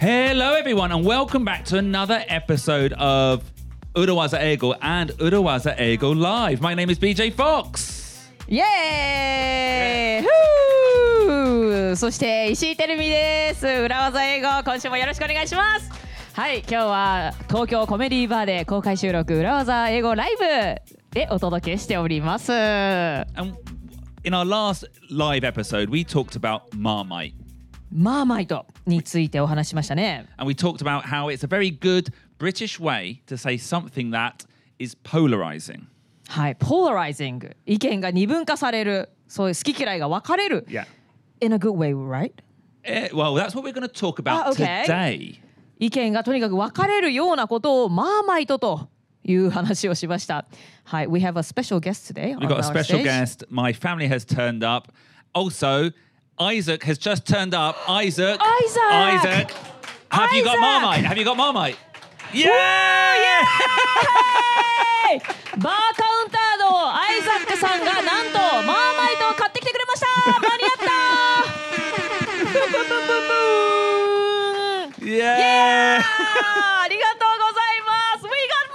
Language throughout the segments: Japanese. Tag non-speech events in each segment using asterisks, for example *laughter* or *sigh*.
Hello, everyone, and welcome back to another episode of Urawaza Ego and Urawaza Ego Live. My name is BJ Fox. イエーイそして石井てるみです裏技英語今週もよろしくお願いしますはい今日は東京コメディーバーで公開収録裏技英語ライブでお届けしております And in our last live episode, we talked about Marmite. マーマイトについてお話ししましたね And we talked about how it's a very good British way to say something that is polarizing. はいポーラライジング意見が二分化されるそういう好き嫌いが分かれる Yeah. in a good way right Eh, well, that's what we're going to talk about Ah, okay. today. 意見がとにかく分かれるようなことをマーマイトという話をしました。はい、We have a special guest today. We've got a special guest. My family has turned up. Also, Isaac has just turned up. Isaac. Isaac! Isaac. Have you got Isaac! Marmite? Have you got Marmite? Yeah! バーカウンターのアイザックさんがなんとマーマイトを買ってきてくれました間に合ったブンブンブンブン Yeah! ありがとうございます We got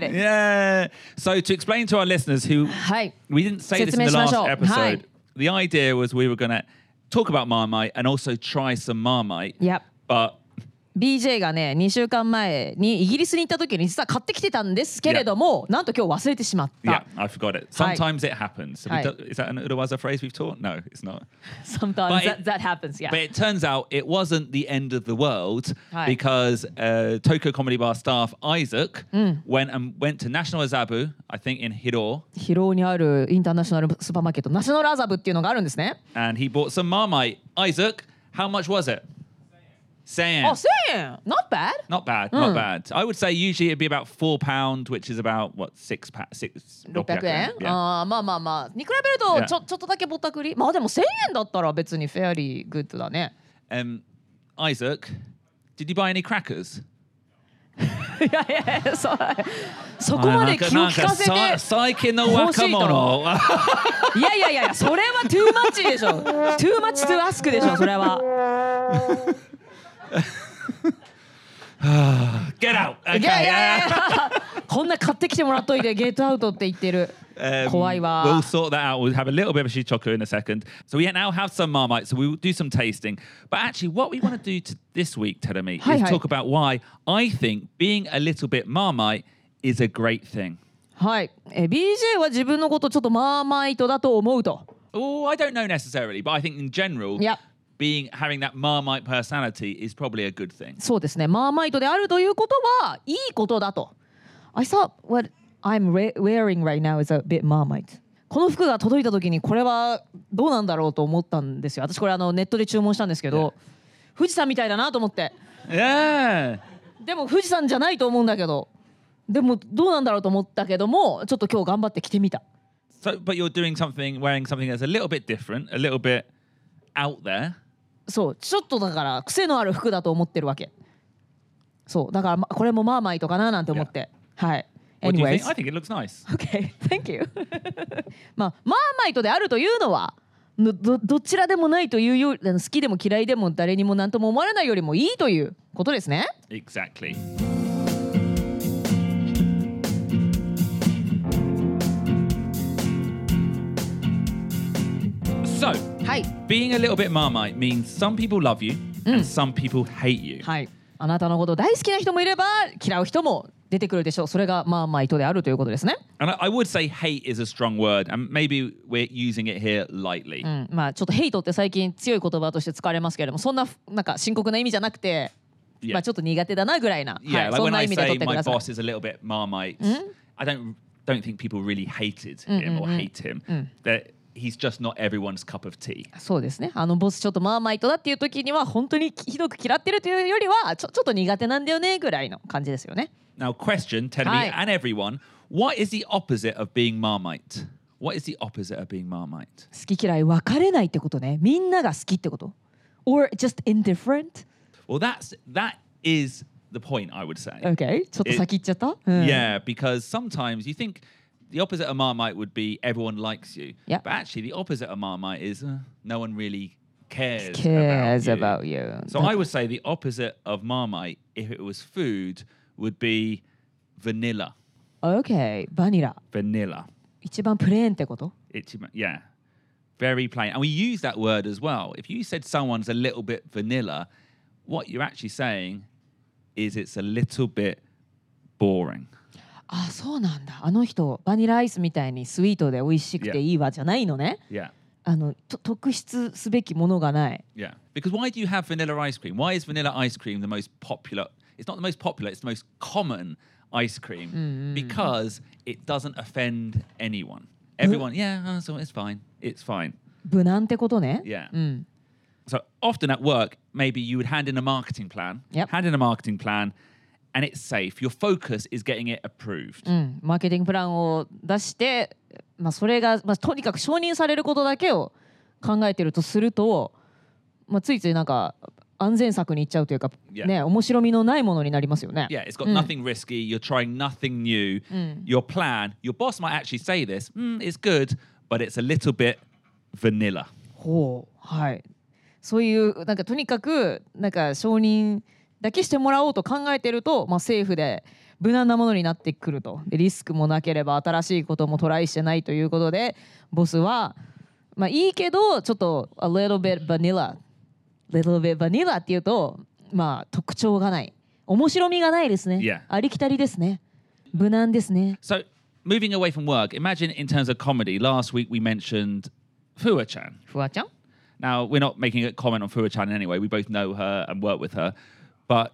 Marmite! Yeah. So to explain to our listeners who はい。 we didn't say this in the 説明しま last しょう。 episode, はい。 the idea was we were going to talk about Marmite and also try some Marmite. Yep. But BJ がね2週間前にイギリスに行った時に実は買ってきてたんですけれども、なんと今日忘れてしまった yeah, I forgot it. Sometimes it happens. Have we is that an Urawaza phrase we've taught? No, it's not. Sometimes that, it- that happens yeah But it turns out it wasn't the end of the world because uh, Tokyo Comedy Bar staff Isaac Mm. went and went to National Azabu, I think in Hiro, 広尾にあるインターナショナルスーパーマーケットナショナルアザブっていうのがあるんですね and he bought some Marmite. Isaac, how much was it? Saying. あ1000円 Not bad Not bad, Mm. not bad. I would say usually it'd be about four pound, which is about what six pa- six 600円 Yeah. あーまあまあまあに比べると Yeah. ちょちょっとだけぼったくりまあでも1000円だったら別にフェアリーグッドだね Um, Isaac, did you buy any crackers? いやいやいやそそこまで気を利かせてなんかさ最近の若者。いやいやいやそれは too much でしょ too much to ask でしょそれは Get out. い.やいやい.やこんな買ってきてもらっといてゲットアウトって言ってる Um, 怖いわ We'll sort that out. We'll have a little bit of shichoku in a second. So we now have some Marmite, so we'll do some tasting. But actually, what we want to do to this week, Teremi, Hi, is hi. talk about why I think being a little bit Marmite is a great thing. はいえ BJ は自分のことちょっとマーマイトだと思うと Oh, I don't know necessarily, but I think in general, Yep. Being having that Marmite personality is probably a good thing. そうですねマーマイトであるということはいいことだと I thought what I'm wearing right now is a bit marmite この服が届いた時にこれはどうなんだろうと思ったんですよ私これあのネットで注文したんですけど富士山みたいだなと思って Yeah. でも富士山じゃないと思うんだけどでもどうなんだろうと思ったけどもちょっと今日頑張って着てみた So, but you're doing something, wearing something that's a little bit different, a little bit out there. そうちょっとだから癖のある服だと思ってるわけ。そうだからまこれもマーマイトかななんて思って。はい? Anyways I think it looks nice. Okay, thank you. *laughs* まあマーマイトであるというのはどどどちらでもないというより好きでも嫌いでも誰にも何とも思われないよりもいいということですね。Exactly. はい being a little bit Marmite means some people love you and some people hate you. はいあなたのこと大好きな人もいれば嫌う人も出てくるでしょうそれがマーマイトであるということですね And I, would say hate is a strong word, and maybe we're using it here lightly. うん、まあちょっとヘイトって最近強い言葉として使われますけれどもそんななんか深刻な意味じゃなくて、Yeah. まあちょっと苦手だなぐらいな、Yeah, はい、like そんな意味で取ってく my ださい。boss is a little bit Marmite, I don't don't think people really hated him or hate him. That he's just not everyone's cup of tea. そうですねあのボスちょっとマーマイトだっていう時には本当にひどく嫌ってるというよりはちょちょっと苦手なんだよねぐらいの感じですよね。Now, question, tell me Hi. and everyone, what is the opposite of being Marmite? What is the opposite of being Marmite? 好き嫌い分かれないってことねみんなが好きってこと or just indifferent Well, that's that is the point, I would say. Okay ちょっと先行っちゃった、うん Yeah, because sometimes you think the opposite of Marmite would be everyone likes you. Yep. But actually, the opposite of Marmite is uh, no one really cares, cares about about you. you. So I would say the opposite of Marmite, if it was food, would be vanilla. Okay, バニラ。 Vanilla. 一番プレーンってこと？ It's yeah, very plain. And we use that word as well. If you said someone's a little bit vanilla, what you're actually saying is it's a little bit boring. あ、そうなんだ。あの人バニラアイスみたいにスイートで美味しくていいわじゃないのね。Yeah. あのと特筆すべきものがない。Yeah. Because why do you have vanilla ice cream? Why is vanilla ice cream the most popular? It's not the most popular, it's the most common ice cream because it doesn't offend anyone. Everyone, yeah, oh, so it's fine. It's fine. 無難ってことね。Yeah. うん。So often at work, maybe you would hand in a marketing plan, Yep. hand in a marketing plan, and it's safe. Your focus is getting it approved. うん、マーケティングプランを出して、まあ、それが、まあ、とにかく承認されることだけを考えてるとすると、まあ、ついついなんか安全策にいっちゃうというか、Yeah. ね、面白みのないものになりますよね。Yeah, it's got nothing risky. You're trying nothing new. Your plan, your boss might actually say this, mm, it's good, but it's a little bit vanilla. ほうはいそういうなんかとにかくなんか承認だけしてもらおうと考えてると、まあ、政府で無難なものになってくるとでリスクもなければ新しいこともトライしてないということでボスはまあいいけどちょっと a little bit vanilla little bit vanilla っていうとまあ特徴がない面白みがないですね、Yeah. ありきたりですね無難ですね So, moving away from work, imagine in terms of comedy, last week we mentioned Fua Chan. フワちゃん Now, we're not making a comment on Fua Chan in any way. We both know her and work with her. But,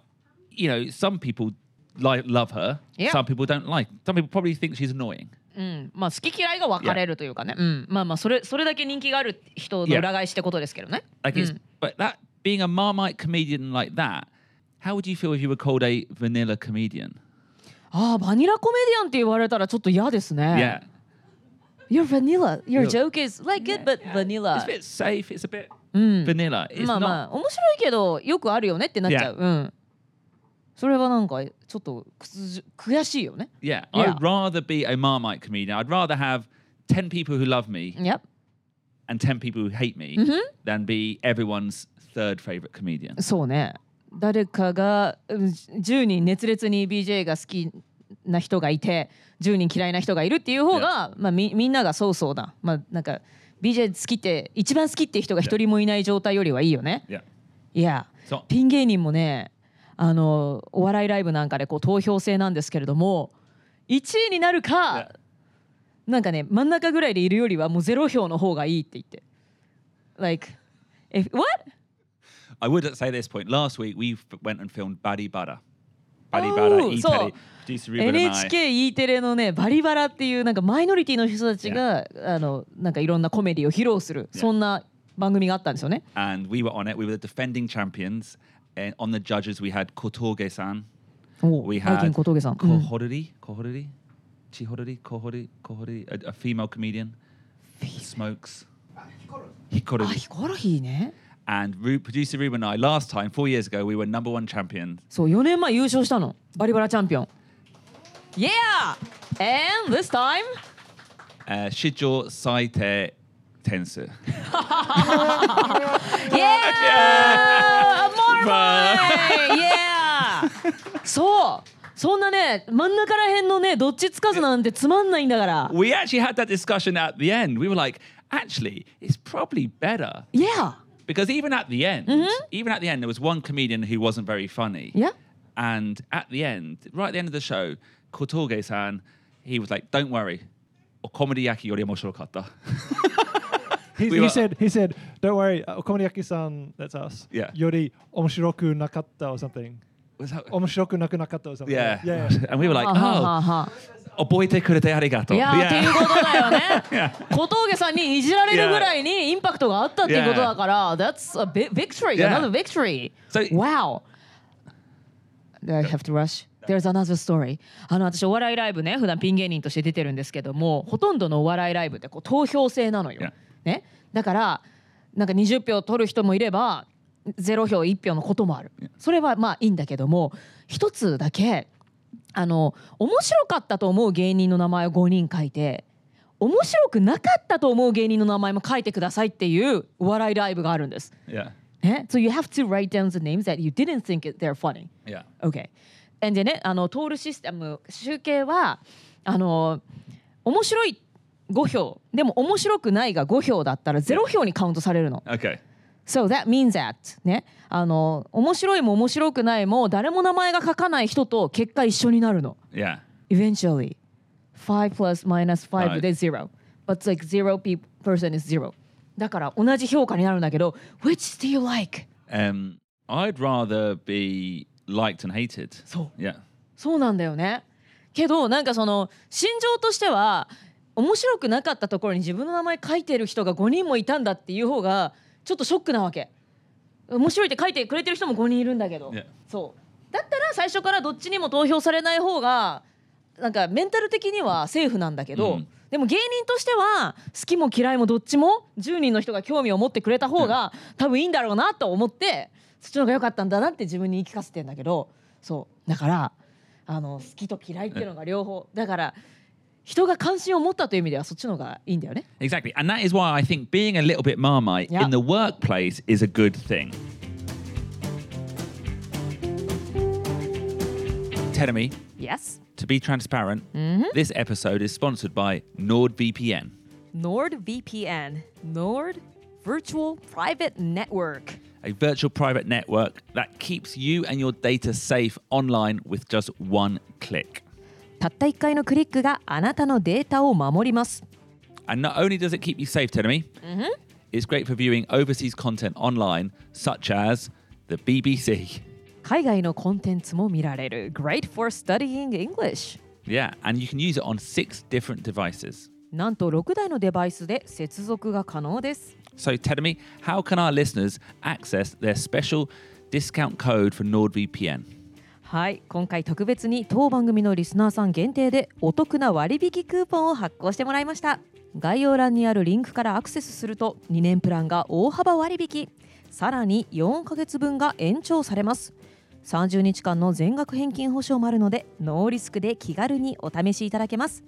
you know, some people like love her, Yeah. some people don't like. Some people probably think she's annoying. うん、まあ好き嫌いが分かれるというかね、うん、まあまあそれそれだけ人気がある人の裏返しってことですけどね。Like it's, but that being a Marmite comedian like that, how would you feel if you were called a vanilla comedian? ああバニラコメディアンって言われたらちょっと嫌ですね。Yeah. You're vanilla. Your You're- joke is like good but vanilla. It's a bit safe. It's a bit vanilla. It's まあ not. まあ面白いけどよくあるよねってなっちゃう。うん。それはなんかちょっとくつ悔しいよね。Yeah, Yeah. I'd rather be a Marmite comedian. I'd rather have 10 people who love me いや and 10 people who hate me than be everyone's third favorite comedian. そうね。誰かがうん10人熱烈に BJ が好きな人がいて10人嫌いな人がいるっていう方が、まあ、みみんながそうそうだ。まあなんか BJ 好きって一番好きって人が一人もいない状態よりはいいよね。Yeah. いや、ピン芸人もねあのお笑いライブなんかでこう投票制なんですけれども1位になるか、なんかね真ん中ぐらいでいるよりはもうゼロ票の方がいいって言って。Like, if, what? I would say at this point, last week we went and filmed Badi Bada. Oh, E そう Teddy, producer Ruben and I. NHKE テレのねバリバラっていうなんかマイノリティの人たちが、あのなんかいろんなコメディを披露する、Yeah. そんな番組があったんですよね。And we were on it. We were the defending champions. And on the judges, we had Kotoge san. おう We had 小峠さん。うん Kohoriri, Kohoriri, Chihoriri, Kohori, Kohori, a, a female comedian. Smokes. あ Hikorori. ヒコロヒーね。And Ru- producer Ruben and I, last time, four years ago, we were number one champions. そう4年前優勝したのバリバラチャンピオン Yeah! And this time Uh, Shijo Saite Tensu. *laughs* *laughs* Yeah! More money! Yeah! *laughs* そうそんなね真ん中らへんのねどっちつかずなんてつまんないんだから We actually had that discussion at the end. We were like, actually, it's probably better. Yeah! Because even at the end, mm-hmm. even at the end, there was one comedian who wasn't very funny. Yeah? And at the end, right at the end of the show, Kotoge san, he was like, don't worry. Comedy yaki yori omoshirokata. *laughs* He, We he were- said, he said, don't worry, Okonomiyaki-san, that's us. Yeah. Yori omoshiroku nakatta or something. Was that- Omoshiroku naku nakatta or something. yeah. Yeah. yeah. *laughs* And we were like, はあはあはあ oh, はあ oboite kurete arigato. いやーっていうことだよね *laughs* Yeah. 小峠さんにいじられるぐらいにインパクトがあったっていうことだから、That's a victory, another victory. So- wow. I have to rush? There's another story. あの私お笑いライブね普段ピン芸人として出てるんですけどもほとんどのお笑いライブってこう投票制なのよ。ね、だからなんか20票取る人もいれば0票1票のこともある。それはまあいいんだけども一つだけあの面白かったと思う芸人の名前を5人書いて面白くなかったと思う芸人の名前も書いてくださいっていうお笑いライブがあるんです。Yeah. ね、so you have to write down the names that you didn't think they're funny. Yeah. Okay. And でね、あのトールシステム集計はあの面白い5票でも面白くないが5票だったら0票にカウントされるの。Okay. So that means that ね、あの面白いも面白くないも誰も名前が書かない人と結果一緒になるの。Yeah. Eventually, five plus minus five はいで zero. But like zero pe- person is zero. だから同じ評価になるんだけど、which do you like? Um, I'd rather be liked and hated. そう Yeah. そうなんだよね。けどなんかその心情としては面白くなかったところに自分の名前書いてる人が5人もいたんだっていう方がちょっとショックなわけ。面白いって書いてくれてる人も5人いるんだけど.そう。だったら最初からどっちにも投票されない方がなんかメンタル的にはセーフなんだけど、うん。でも芸人としては好きも嫌いもどっちも10人の人が興味を持ってくれた方が多分いいんだろうなと思ってそっちの方が良かったんだなって自分に言い聞かせてんだけど。そう。だからあの好きと嫌いっていうのが両方だから 人が関心を持ったという意味ではそっちの方がいいんだよね。 Exactly. And that is why I think being a little bit marmite Yeah. in the workplace is a good thing. Tenemy, Yes. to be transparent, this episode is sponsored by NordVPN. NordVPN Nord Virtual Private Network a virtual private network that keeps you and your data safe online with just one click. たった1回のクリックがあなたのデータを守ります。And not only does it keep you safe, Tenemy, it's great for viewing overseas content online, such as the BBC. 海外のコンテンツも見られる。Great for studying English。Yeah, and you can use it on six different devices. なんと6台のデバイスで接続が可能です。So, Tenemy, how can our listeners access their special discount code for NordVPN? はい、今回特別に当番組のリスナーさん限定でお得な割引クーポンを発行してもらいました。概要欄にあるリンクからアクセスすると2年プランが大幅割引。さらに4ヶ月分が延長されます。30日間の全額返金保証もあるのでノーリスクで気軽にお試しいただけます。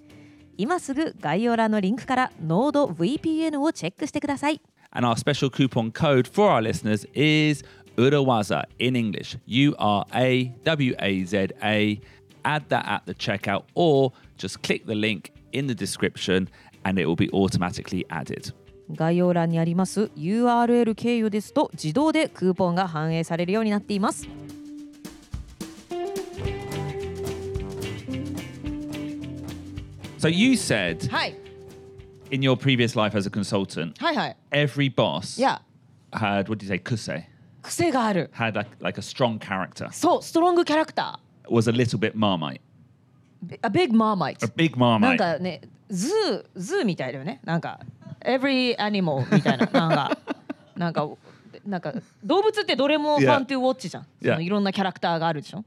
今すぐ概要欄のリンクから NordVPN をチェックしてください。And our special coupon code for our listeners is Urawaza in English. U R A W A Z A. Add that at the checkout or just click the link in the description and it will be automatically added. 概要欄にあります URL 経由ですと自動でクーポンが反映されるようになっています。 So you said はい、 in your previous life as a consultant, はいはい。 every boss いや、 had, what did you say, kuse? 癖がある。Had like, like a strong character, そう、ストロングキャラクタ was a little bit marmite. ー。A big marmite A。big なん marmite. かね、ズー、ズーみたいだよね。なんか、every animal みたいな。なんか、なんか、なんか動物ってどれもフ Yeah. ァントゥウォッチじゃん。そ Yeah. のいろんなキャラクターがあるでしょ。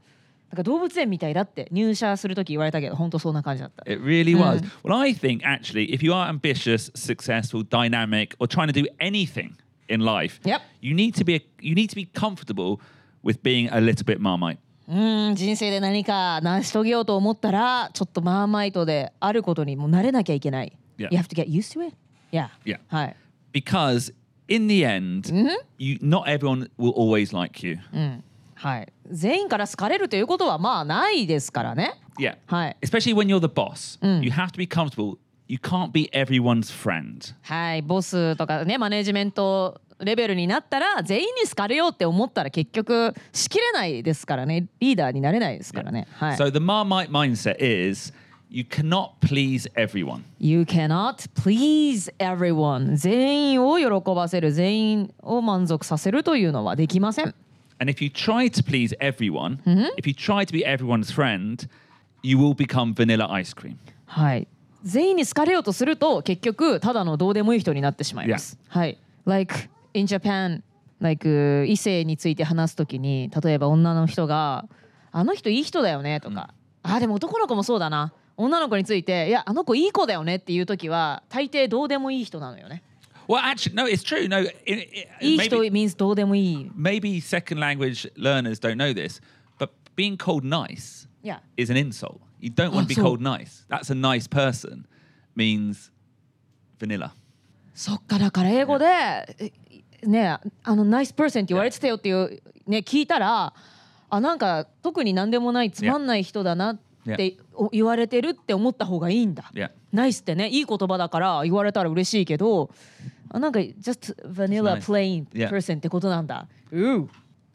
なんか動物園みたいだって入社するとき言われたけど、本当そんな感じだった。It really was. Well, I think actually, if you are ambitious, successful, dynamic, or trying to do anything in life, Yep. you need to be you need to be comfortable with being a little bit marmite. うーん人生で何か成し遂げようと思ったらちょっとマーマイトであることにもう慣れなきゃいけない。 Yeah. You have to get used to it. Yeah. Yeah. はい。 Because in the end, you not everyone will always like you. はい。全員から好かれるということはまあないですからね。 Yeah. はい。 Especially when you're the boss, you have to be comfortable. You can't be everyone's friend. はい。ボスとかね、マネジメントレベルになったら全員に好かれようって思ったら結局しきれないですからね。リーダーになれないですからね。はい。So the marmite mindset is you cannot please everyone. You cannot please everyone. 全員を喜ばせる、全員を満足させるというのはできません。And if you try to please everyone, if you try to be everyone's friend, you will become vanilla ice cream. はい。全員に好かれようとすると結局ただのどうでもいい人になってしまいます。はい。Like in Japan, like 異性について話すときに例えば女の人があの人いい人だよねとか、あでも男の子もそうだな。女の子についていやあの子いい子だよねっていう時は大抵どうでもいい人なのよね。Well, actually, no, it's true. No, it, it, いい人 maybe, means どうでもいい。maybe second language learners don't know this, but being called nice いや is an insult. You don't want to be Oh, called nice. That's a nice person means vanilla. そっかだから英語でえねあのナイスパーセンって言われてたよっていうね聞いたらあなんか特に何でもないつまんない人だなってお言われてるって思った方がいいんだ。Yeah. ナイスってねいい言葉だから言われたら嬉しいけどあなんか just vanilla It's nice. plain Yeah. person ってことなんだ。う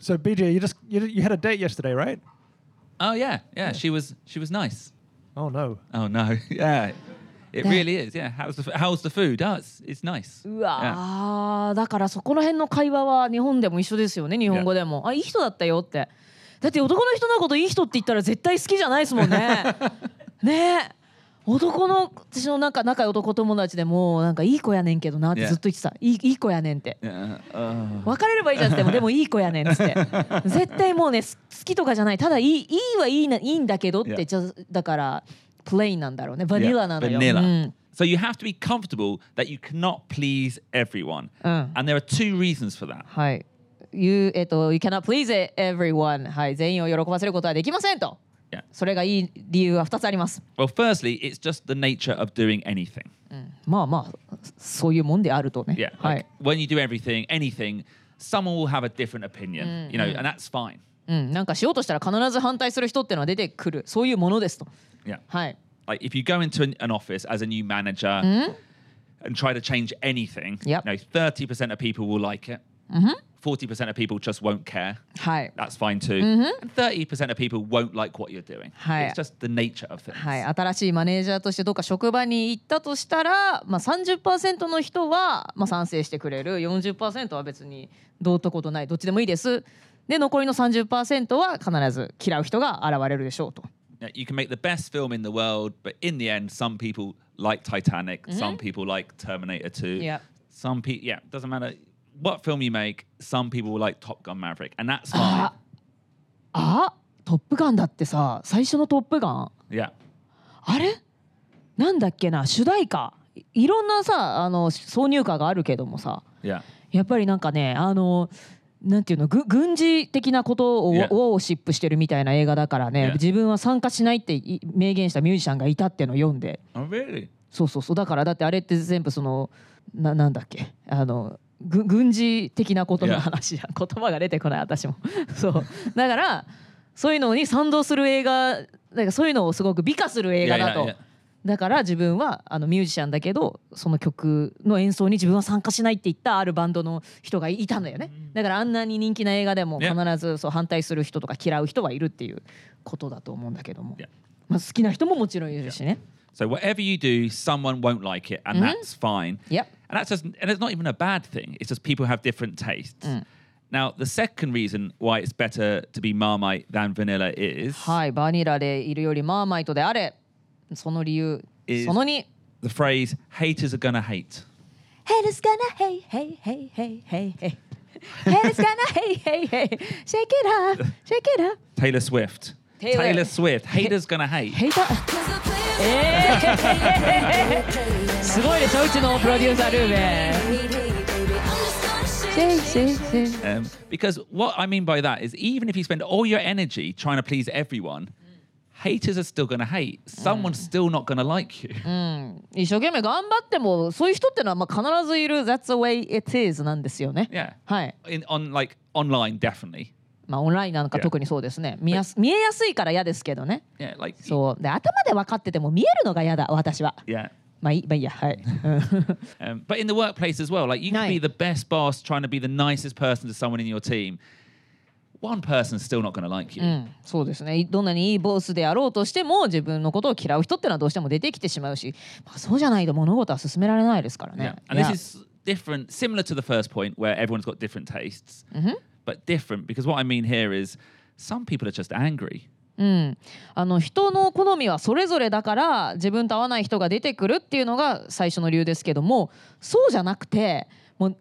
So BJ, you just you, you had a date yesterday, right? Oh yeah, yeah. She was she was nice. Oh no. Oh no, yeah. It Yeah. really is. Yeah. How's the f- how's the food? Oh, it's it's nice. うわーだからそこら辺の会話は日本でも一緒ですよね日本語でも、あいい人だったよってだって男の人のこといい人って言ったら絶対好きじゃないですもんねねえ男の私のなんか仲いい男友達でもなんかいい子やねんけどなって Yeah. ずっと言ってた、いいいい子やねんって Yeah. Oh. 別れればいいじゃんってでもでもいい子やねんっつって *laughs* 絶対もうねす好きとかじゃないただいいいいはいいないいんだけどって Yeah. じゃだからプレインなんだろうねバニラなのよ、ん So you have to be comfortable that you cannot please everyone, うん、and there are two reasons for that. はい。You, えっと、you cannot please everyone. はい。全員を喜ばせることはできませんと。それがいい理由は2つあります。Well, firstly, it's just the nature of doing anything. まあまあ、そういうもんであるとね。Yeah. は Like い。when you do everything, anything, someone will have a different opinion. You know, and that's fine. うん。なんかしようとしたら必ず反対する人っていうのは出てくる。そういうものですと。Yeah. はい。Like if you go into an, an office as a new manager and try to change anything, Yep. you know, 30% of people will like it. 40% of people just won't care. はい。That's fine too. And 30% of people won't like what you're doing. Hi. It's just the nature of things. はい、新しいマネージャーとしてどっか職場に行ったとしたら、まあ、30%の人は、まあ、賛成してくれる40%は別にどうってことないどっちでもいいですで残りの30%は必ず嫌う人が現れるでしょうと。You can make the best film in the world, but in the end, some people like Titanic, some people like Terminator 2. Yep. Some people, yeah, it doesn't matter what film you make, some people will like Top Gun Maverick, and that's あ fine. あトップガンだってさ最初のトップガン Yeah. あれ？なんだっけな？主題歌？いいろんなさあの挿入歌があるけどもさ Yeah. やっぱりなんかねあのなんていうの？ぐ軍事的なことを Yeah. ウォーシップしてるみたいな映画だからね Yeah. 自分は参加しないってい明言したミュージシャンがいたっていうのを読んで Oh, really? そうそうそうだからだってあれって全部そのななんだっけ？あのぐ軍事的なことの.話や *laughs* 言葉が出てこない私も *laughs* そうだからそういうのに賛同する映画だからそういうのをすごく美化する映画だと。Yeah, yeah, yeah. だから自分はあのミュージシャンだけどその曲の演奏に自分は参加しないって言ったあるバンドの人がいたんだよねだからあんなに人気な映画でも必.ずそう反対する人とか嫌う人はいるっていうことだと思うんだけども.まあ、好きな人ももちろんいるしね。So whatever you do, someone won't like it, and that's fine. Yep. And that's just, and it's not even a bad thing. It's just people have different tastes. Now, the second reason why it's better to be Marmite than vanilla is はいバニラでいるよりマーマイトであれその理由 Is- その2 the phrase "haters are gonna hate." Haters gonna hate hate hate hate hate hate Haters gonna hate hate hate Shake it up shake it up Taylor Swift. Taylor- Swift. Haters gonna hate. ヘイター えー、すごいでしょうちのプロデューサールーベシェイシェイシェイ Um, because what I mean by that is, even if you spend all your energy trying to please everyone, haters are still gonna hate. Someone's still not gonna like you. 一生懸命頑張ってもそういう人ってのはまあ必ずいる That's the way it is なんですよね Yeah. はい In on like online, definitely. まあオンラインなんか Yeah. 特にそうですね見やす見えやすいから嫌ですけどね Yeah, like そうで頭で分かってても見えるのが嫌だ私は yeah. まあいいまあいいやはいうん Um, but in the workplace as well, like you can No. be the best boss trying to be the nicest person to someone in your team. One person's still not gonna like you. うん、そうですねどんなにいいボスであろうとしても自分のことを嫌う人ってのはどうしても出てきてしまうし、まあ、そうじゃないと物事は進められないですから Yeah. ね。And い this や is different, similar to the first point where everyone's got different tastes, but different because what I mean here is some people are just angry. うん、あの人の好みはそれぞれだから自分と合わない人が出てくるっていうのが最初の理由ですけどもそうじゃなくてもう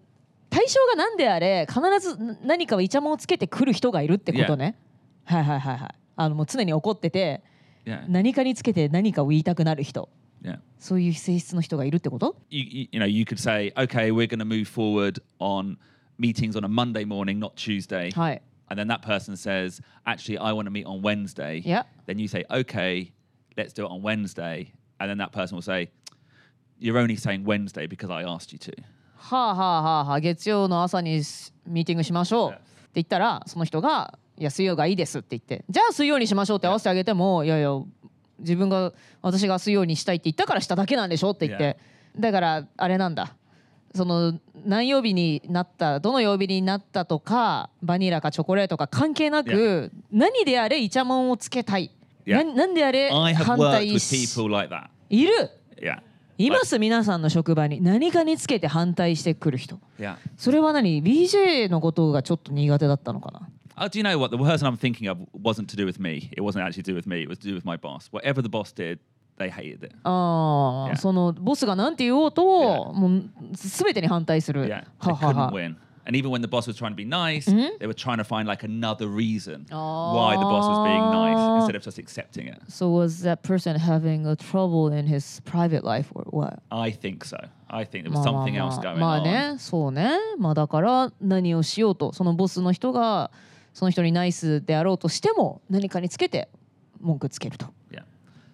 対象が何であれ必ず何かをイチャモンをつけてくる人がいるってことね。はいはいはいはい。あのもう常に怒ってて Yeah. 何かにつけて何かを言いたくなる人 Yeah. そういう性質の人がいるってこと？You, you, you know, you could say, okay, we're going to move forward on meetings on a Monday morning, not Tuesday. はい。 And then that person says, actually, I want to meet on Wednesday. Yeah. Then you say, okay, let's do it on Wednesday. And then that person will say, you're only saying Wednesday because I asked you to. はあはあはあはあ月曜の朝にしミーティングしましょう Yes. って言ったらその人が「いや水曜がいいです」って言ってじゃあ水曜にしましょうって合わせてあげても「いやいや自分が私が水曜にしたいって言ったからしただけなんでしょ」って言ってだからあれなんだ その何曜日になったどの曜日になったとかバニラかチョコレートか関係なく何であれイチャモンをつけたい Yeah. ななんであれ反対し like. いる Yeah. います皆さんの職場に何かにつけて反対してくる人 Yeah. それは何 BJ のことがちょっと苦手だったのかな Oh, do you know what? The person I'm thinking of wasn't to do with me. It wasn't actually to do with me. It was to do with my boss. Whatever the boss did, they hated it. ああ、Yeah. そのボスが何て言おうと、Yeah. もう全てに反対する。Yeah. はは couldn't は。win. And even when the boss was trying to be nice, they were trying to find like another reason Oh. why the boss was being nice instead of just accepting it. So was that person having a trouble in his private life or what? I think so. I think there ま was something ま else あ going まあ on. ね、そうね。まあだから何をしようと、そのボスの人がその人にナイスであろうとしても何かにつけて文句つけると。Yeah.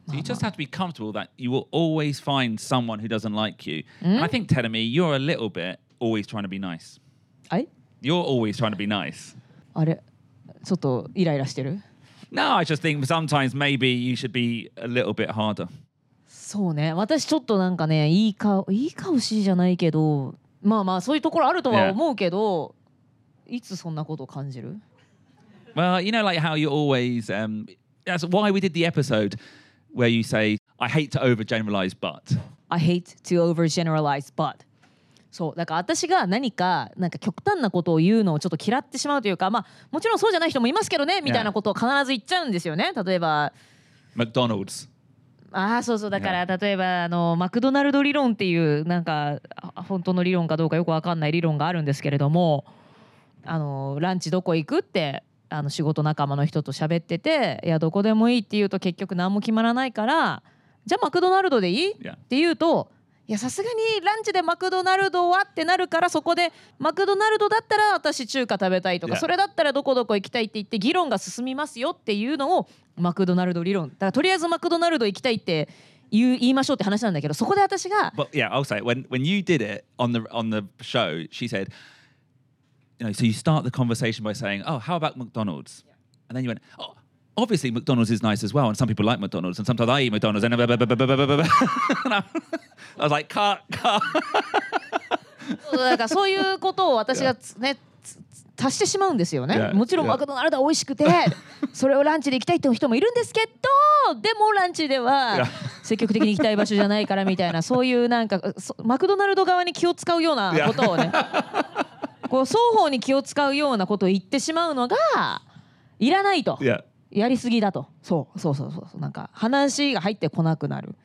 So you just have to be comfortable that you will always find someone who doesn't like you. And I think telling me you're a little bit always trying to be nice. はい？ You're always trying to be nice. あれ、ちょっとイライラしてる？ No, I just think sometimes maybe you should be a little bit harder. そうね私ちょっとなんかねいい顔いい顔しいじゃないけどまあまあそういうところあるとは Yeah. 思うけど、いつそんなことを感じる Well, you know, like how you always. Um, that's why we did the episode where you say, I hate to overgeneralize, but. I hate to overgeneralize but そうだから私が何かなんか極端なことを言うのをちょっと嫌ってしまうというかまあもちろんそうじゃない人もいますけどねみたいなことを必ず言っちゃうんですよね例えば McDonald's. ああそうそうだから例えばあのマクドナルド理論っていうなんかあ本当の理論かどうかよくわかんない理論があるんですけれどもあのランチどこ行くってあの仕事仲間の人と喋ってていやどこでもいいって言うと結局何も決まらないからじゃあマクドナルドでいい、Yeah. って言うといやさすがにランチでマクドナルドはってなるからそこでマクドナルドだったら私中華食べたいとか Yeah. それだったらどこどこ行きたいって言って議論が進みますよっていうのをマクドナルド理論だからとりあえずマクドナルド行きたいって言う言いましょうって話なんだけどそこで私が But yeah, I'll say when when you did it on the on the show, she said, you know, so you start the conversation by saying, "Oh, how about McDonald's?" And then you went, "Oh, obviously McDonald's is nice as well, and some people like McDonald's, and sometimes I eat McDonald's." And, and I, was like, "Cut, cut." そうだからそういうことを私がつね足してしまうんですよね。Yeah. もちろん Yeah. マクドナルドは美味しくてそれをランチで行きたいっていう人もいるんですけどでもランチでは Yeah. 積極的に行きたい場所じゃないからみたいなそういうなんかそマクドナルド側に気を使うようなことをねこう双方に気を使うようなことを言ってしまうのがいらないと。yeah, や。りすぎだと。そうそうそうそう。なんか話が入ってこなくなる。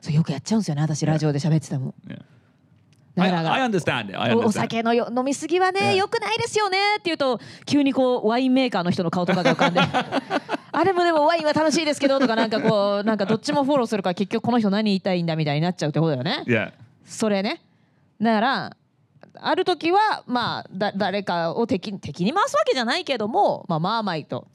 そうよくやっちゃうんですよね。私ラジオで喋ってても。yeah. だ I, から I understand it. I おお understand. 酒のよ飲みすぎはね.よくないですよね。って言うと急にこうワインメーカーの人の顔とかが浮かんで。*laughs* あれもでもワインは楽しいですけどとかなんかこう *laughs* なんかどっちもフォローするから結局この人何言いたいんだみたいになっちゃうってことだよね。Yeah, それね。だからある時はまあだ誰かを敵敵に回すわけじゃないけどもまあまあまあいと.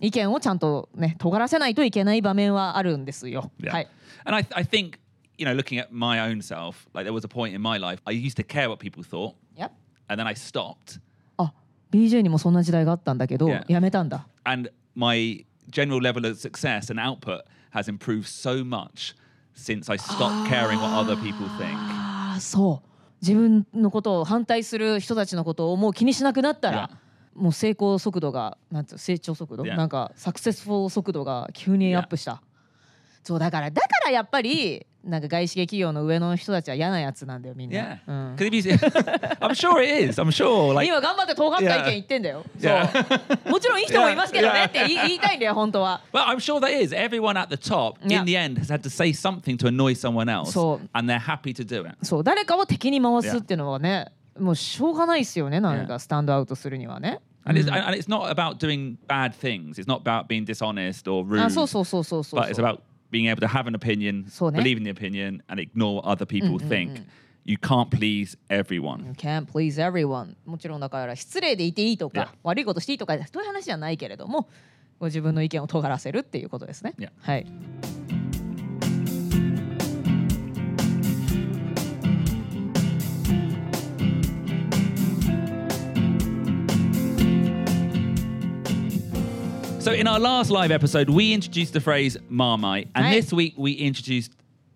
意見をちゃんとね尖らせないといけない場面はあるんですよ。Yeah. はい。And I, I think, you know, looking at my own self, like there was a point in my life, I used to care what people thought, や and then I stopped. あ BJ にもそんな時代があったんだけど、Yeah. やめたんだ。And my general level of success and output has improved so much since I stopped caring what other people think. ああそう自分のことを反対する人たちのことをもう気にしなくなったら、もう成功速度がなんて成長速度？なんかサクセスフォー速度が急にアップした。そうだからだからやっぱりなんか外資系企業の上の人たちは嫌なやつなんだよみんな。Yeah. うん if you see, I'm sure it is. I'm sure. Like, 今頑張って尖った意見言ってんだよ。Yeah. そう。もちろんいい人もいますけどね Yeah. って言い言いたいんだよ本当は。but I'm sure there is. Everyone at the top, Yeah. in the end, has had to say something to annoy someone else, So- and they're happy to do it. そう誰かを敵に回すっていうのはね、もうしょうがないですよねなんかスタンドアウトするにはね。And, it's, and it's not about doing bad things. It's not about being dishonest or rude. あそうそうそうそうそう。but it's about being able to have an opinion, そうね。believe in the opinion, and ignore what other people think. You can't please everyone. Can't please everyone もちろんだから失礼でいていいとか.悪いことしていいとかそういう話じゃないけれどもご自分の意見を尖らせるっていうことですね。Yeah. はい。So in our last live episode, we introduced the phrase Marmite, and Right. this week we introduced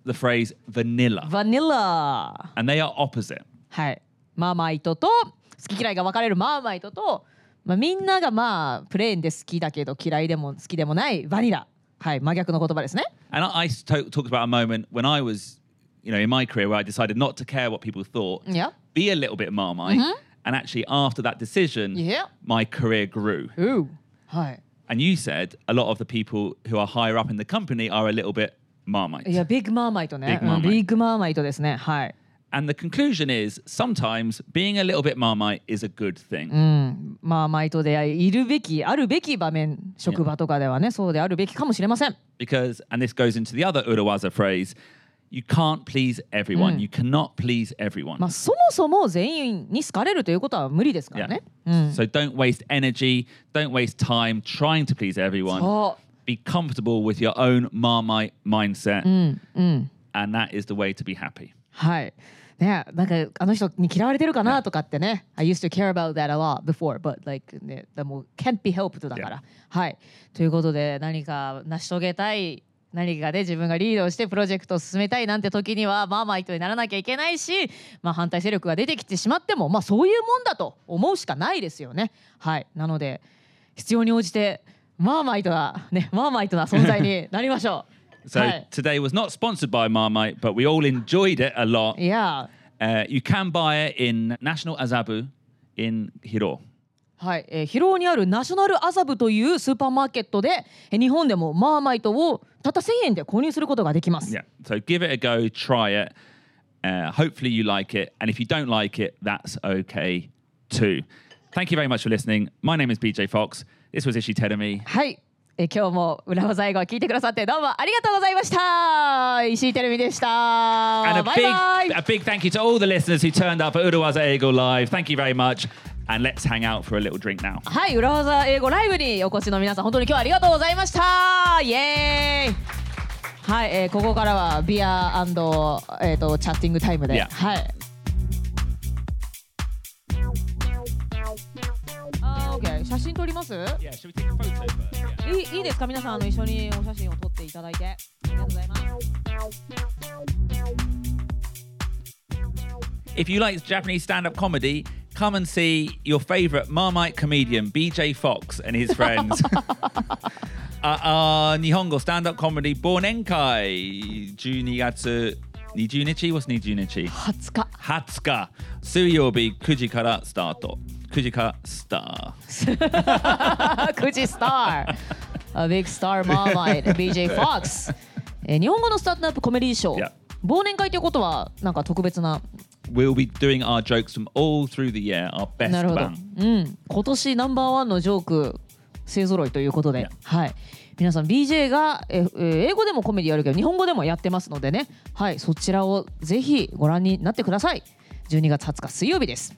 the phrase vanilla, バニラ and they are opposite. はいマーマイトと好き嫌いが分かれるマーマイトと、まあ、みんながまあプレーンで好きだけど嫌いでも好きでもないバニラはい真逆の言葉ですね And I, I to- talked about a moment when I was, you know, in my career where I decided not to care what people thought, Yeah be a little bit Marmite, and actually after that decision, Yeah my career grew. ううはい And you said a lot of the people who are higher up in the company are a little bit Marmite. いやビッグマーマイトね Big Marmite うんビッグマーマイトですねはい And the conclusion is sometimes being a little bit Marmite is a good thing. うんマーマイトでいるべきあるべき場面職場とかではねそうであるべきかもしれません Because, and this goes into the other Urawaza phrase, you can't please everyone. You cannot please everyone. まあそもそも全員に好かれるということは無理ですから Yeah. ね、うん、 So don't waste energy, don't waste time trying to please everyone. そ Be comfortable with your own Marmite mindset. ううんうん And that is the way to be happy. はい。ね、なんかあの人に嫌われてるかなとかってね。I used to care about that a lot before, but like ね、でも can't be helped だから。はい。ということで何か成し遂げたい。 何かで自分がリードしてプロジェクトを進めたいなんて時にはマーマイトにならなきゃいけないし、まあ、反対勢力が出てきてしまっても、まあ、そういうもんだと思うしかないですよね。はい、なので必要に応じてマーマイトな、ね、マーマイトな存在になりましょう。*laughs* So はい、today was not sponsored by Marmite, but we all enjoyed it a lot. いや Uh, you can buy it in National Azabu in Hiro. はい、えー、広尾にあるナショナルアザブというスーパーマーケットで、えー日本でもマーマイトをたった1000円で購入することができます。Yeah. So give it a go, try it. Uh, hopefully you like it. And if you don't like it, that's okay too. Thank you very much for listening. My name is BJ Fox. This was Ishi Terumi. はい、えー今日も裏技英語を聞いてくださってどうもありがとうございました。石井てるみでした。And a big, バイ。a big thank you to all the listeners who turned up at Urawaza Ego Live. Thank you very much. And let's hang out for a little drink now. はい、裏技英語ライブにお越しの皆さん本当に今日はありがとうございました。イエーイ。はい、えーここからはビアえっ、とチャッティングタイムで、Yeah. はい。あー、オッケー。写真撮ります？Yeah, should we take a photo first? いいいいですか？皆さんあの一緒にお写真を撮っていただいてありがとうございます If you like Japanese stand up comedy, come and see your favorite Marmite comedian, BJ Fox, and his friends. at our Nihongo stand up comedy Bonenkai 12月20日 What's 20日20日20日水曜日9時からスタート9時からスタ9時スター A big star Marmite BJ Fox えー日本語のスタートアップコメディーショー Yeah. 忘年会ということはなんか特別なー We'll be doing our jokes from all through the year our best なるほど、bang. うん、今年ナンバーワンのジョーク勢ぞろいということで.はい。皆さん BJ がえ、えー英語でもコメディやるけど日本語でもやってますのでね。はい。そちらをぜひご覧になってください。12月20日水曜日です